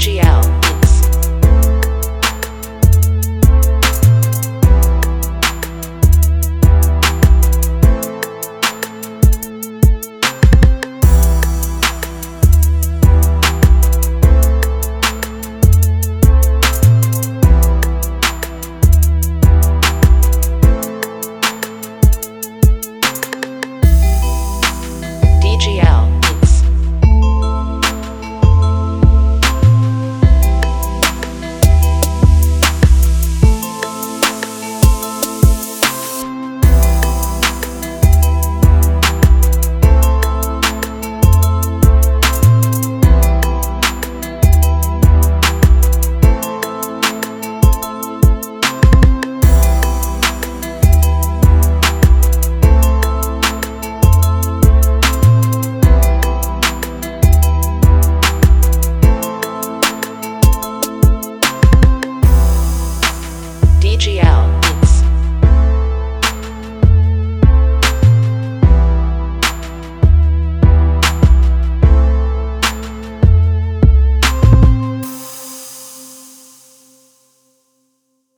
energy